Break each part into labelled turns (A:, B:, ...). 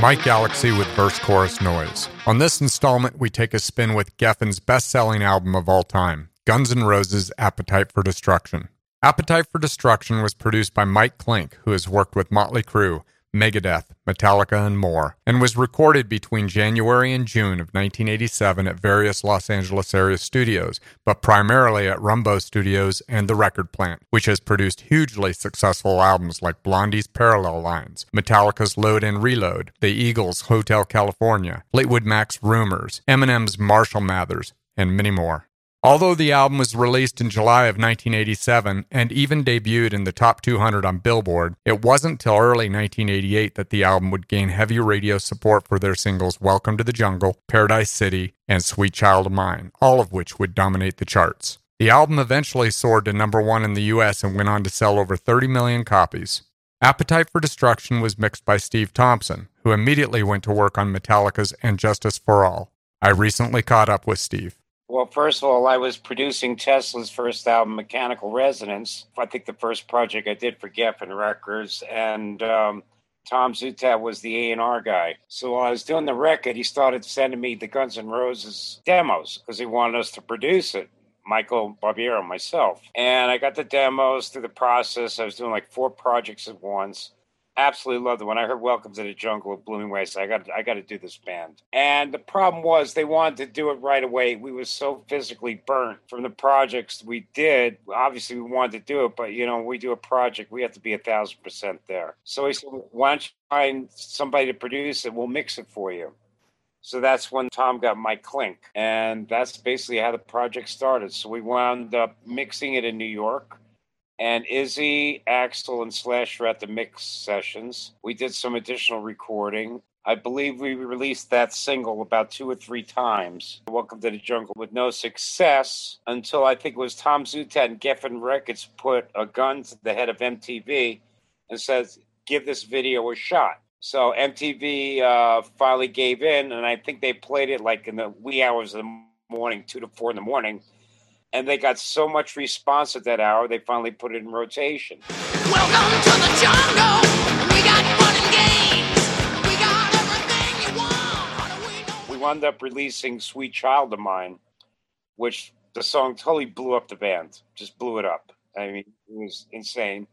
A: Mike Galaxy with Verse Chorus Noise. On this installment, we take a spin with Geffen's best selling album of all time, Guns N' Roses' Appetite for Destruction. Appetite for Destruction was produced by Mike Clink, who has worked with Motley Crue, Megadeth, Metallica, and more, and was recorded between January and June of 1987 at various Los Angeles area studios, but primarily at Rumbo Studios and The Record Plant, which has produced hugely successful albums like Blondie's Parallel Lines, Metallica's Load and Reload, The Eagles' Hotel California, Fleetwood Mac's Rumors, Eminem's Marshall Mathers, and many more. Although the album was released in July of 1987 and even debuted in the top 200 on Billboard, it wasn't till early 1988 that the album would gain heavy radio support for their singles Welcome to the Jungle, Paradise City, and Sweet Child of Mine, all of which would dominate the charts. The album eventually soared to number one in the US and went on to sell over 30 million copies. Appetite for Destruction was mixed by Steve Thompson, who immediately went to work on Metallica's And Justice for All. I recently caught up with Steve.
B: Well, first of all, I was producing Tesla's first album, Mechanical Resonance. I think the first project I did for Geffen Records, and um, Tom Zutaut was the A&R guy. So while I was doing the record, he started sending me the Guns N' Roses demos because he wanted us to produce it. Michael Barbiero, and myself. And I got the demos through the process. I was doing like four projects at once absolutely loved it. When I heard "Welcome to the Jungle" of Blooming Waste, I got I got to do this band. And the problem was they wanted to do it right away. We were so physically burnt from the projects we did. Obviously, we wanted to do it, but you know, we do a project, we have to be a thousand percent there. So he said, "Why don't you find somebody to produce it? We'll mix it for you." So that's when Tom got Mike Clink. And that's basically how the project started. So we wound up mixing it in New York and Izzy, Axl, and Slash were at the mix sessions. We did some additional recording. I believe we released that single about two or three times, Welcome to the Jungle, with no success until I think it was Tom Zutaut and Geffen Records put a gun to the head of MTV and says, give this video a shot. So MTV uh, finally gave in, and I think they played it like in the wee hours of the morning, two to four in the morning and they got so much response at that hour, they finally put it in rotation. Welcome to the jungle. We got fun and games. We got everything you want. We, we wound up releasing Sweet Child of Mine, which the song totally blew up the band, just blew it up. I mean, it was insane.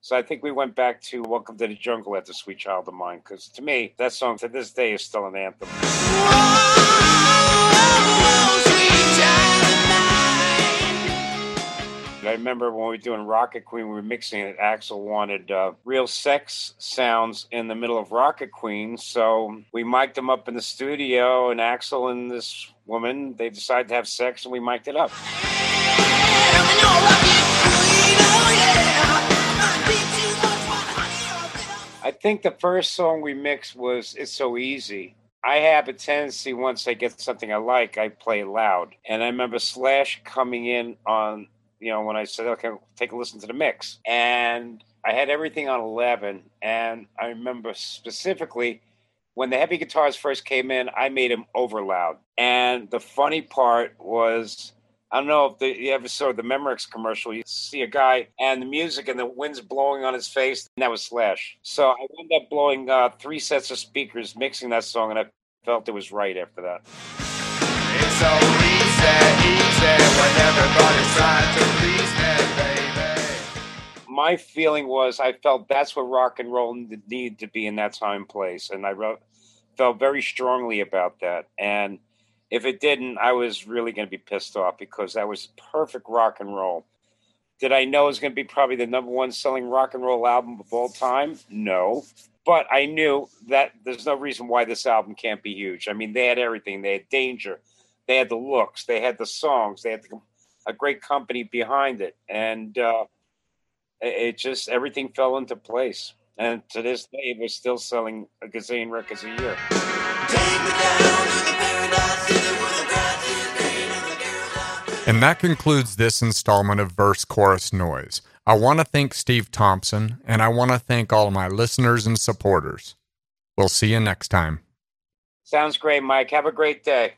B: So I think we went back to Welcome to the Jungle after Sweet Child of Mine, because to me, that song to this day is still an anthem. I remember when we were doing Rocket Queen, we were mixing it. Axl wanted uh, real sex sounds in the middle of Rocket Queen, so we mic'd them up in the studio. And Axl and this woman, they decided to have sex, and we mic'd it up. I think the first song we mixed was "It's So Easy." I have a tendency once I get something I like, I play loud. And I remember Slash coming in on you know, when I said, okay, take a listen to the mix. And I had everything on 11. And I remember specifically when the heavy guitars first came in, I made them over loud. And the funny part was, I don't know if the, you ever saw the Memorex commercial. You see a guy and the music and the wind's blowing on his face, and that was Slash. So I ended up blowing uh, three sets of speakers, mixing that song, and I felt it was right after that. My feeling was I felt that's what rock and roll needed to be in that time place, and I wrote, felt very strongly about that. And if it didn't, I was really going to be pissed off because that was perfect rock and roll. Did I know it was going to be probably the number one selling rock and roll album of all time? No. But I knew that there's no reason why this album can't be huge. I mean, they had everything. They had Danger, they had the looks, they had the songs, they had the, a great company behind it, and uh, it just everything fell into place. And to this day, we're still selling a gazillion records a year.
A: And that concludes this installment of Verse Chorus Noise. I want to thank Steve Thompson, and I want to thank all my listeners and supporters. We'll see you next time.
B: Sounds great, Mike. Have a great day.